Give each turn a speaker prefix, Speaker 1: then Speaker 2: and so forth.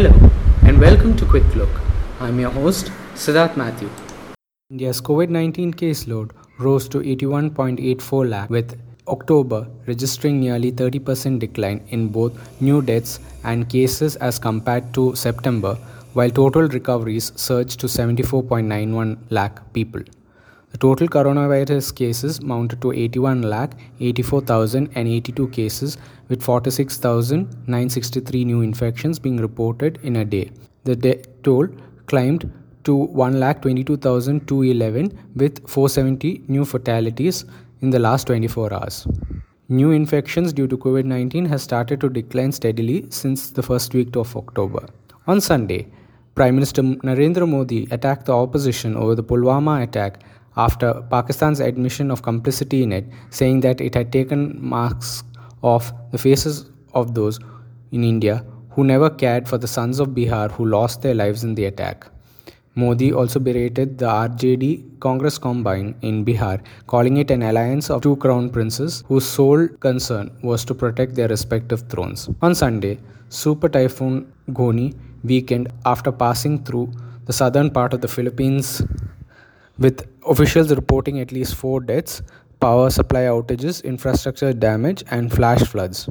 Speaker 1: Hello, and welcome to Quick Look. I'm your host, Siddharth Matthew. India's COVID 19 caseload rose to 81.84 lakh, with October registering nearly 30% decline in both new deaths and cases as compared to September, while total recoveries surged to 74.91 lakh people. The total coronavirus cases mounted to 81 lakh 84,082 cases with 46,963 new infections being reported in a day. The death toll climbed to 1 lakh 22,211 with 470 new fatalities in the last 24 hours. New infections due to COVID 19 has started to decline steadily since the first week of October. On Sunday, Prime Minister Narendra Modi attacked the opposition over the Pulwama attack after Pakistan's admission of complicity in it, saying that it had taken marks off the faces of those in India who never cared for the sons of Bihar who lost their lives in the attack. Modi also berated the RJD Congress combine in Bihar, calling it an alliance of two crown princes whose sole concern was to protect their respective thrones. On Sunday, Super Typhoon Goni weakened after passing through the southern part of the Philippines with officials reporting at least four deaths, power supply outages, infrastructure damage, and flash floods.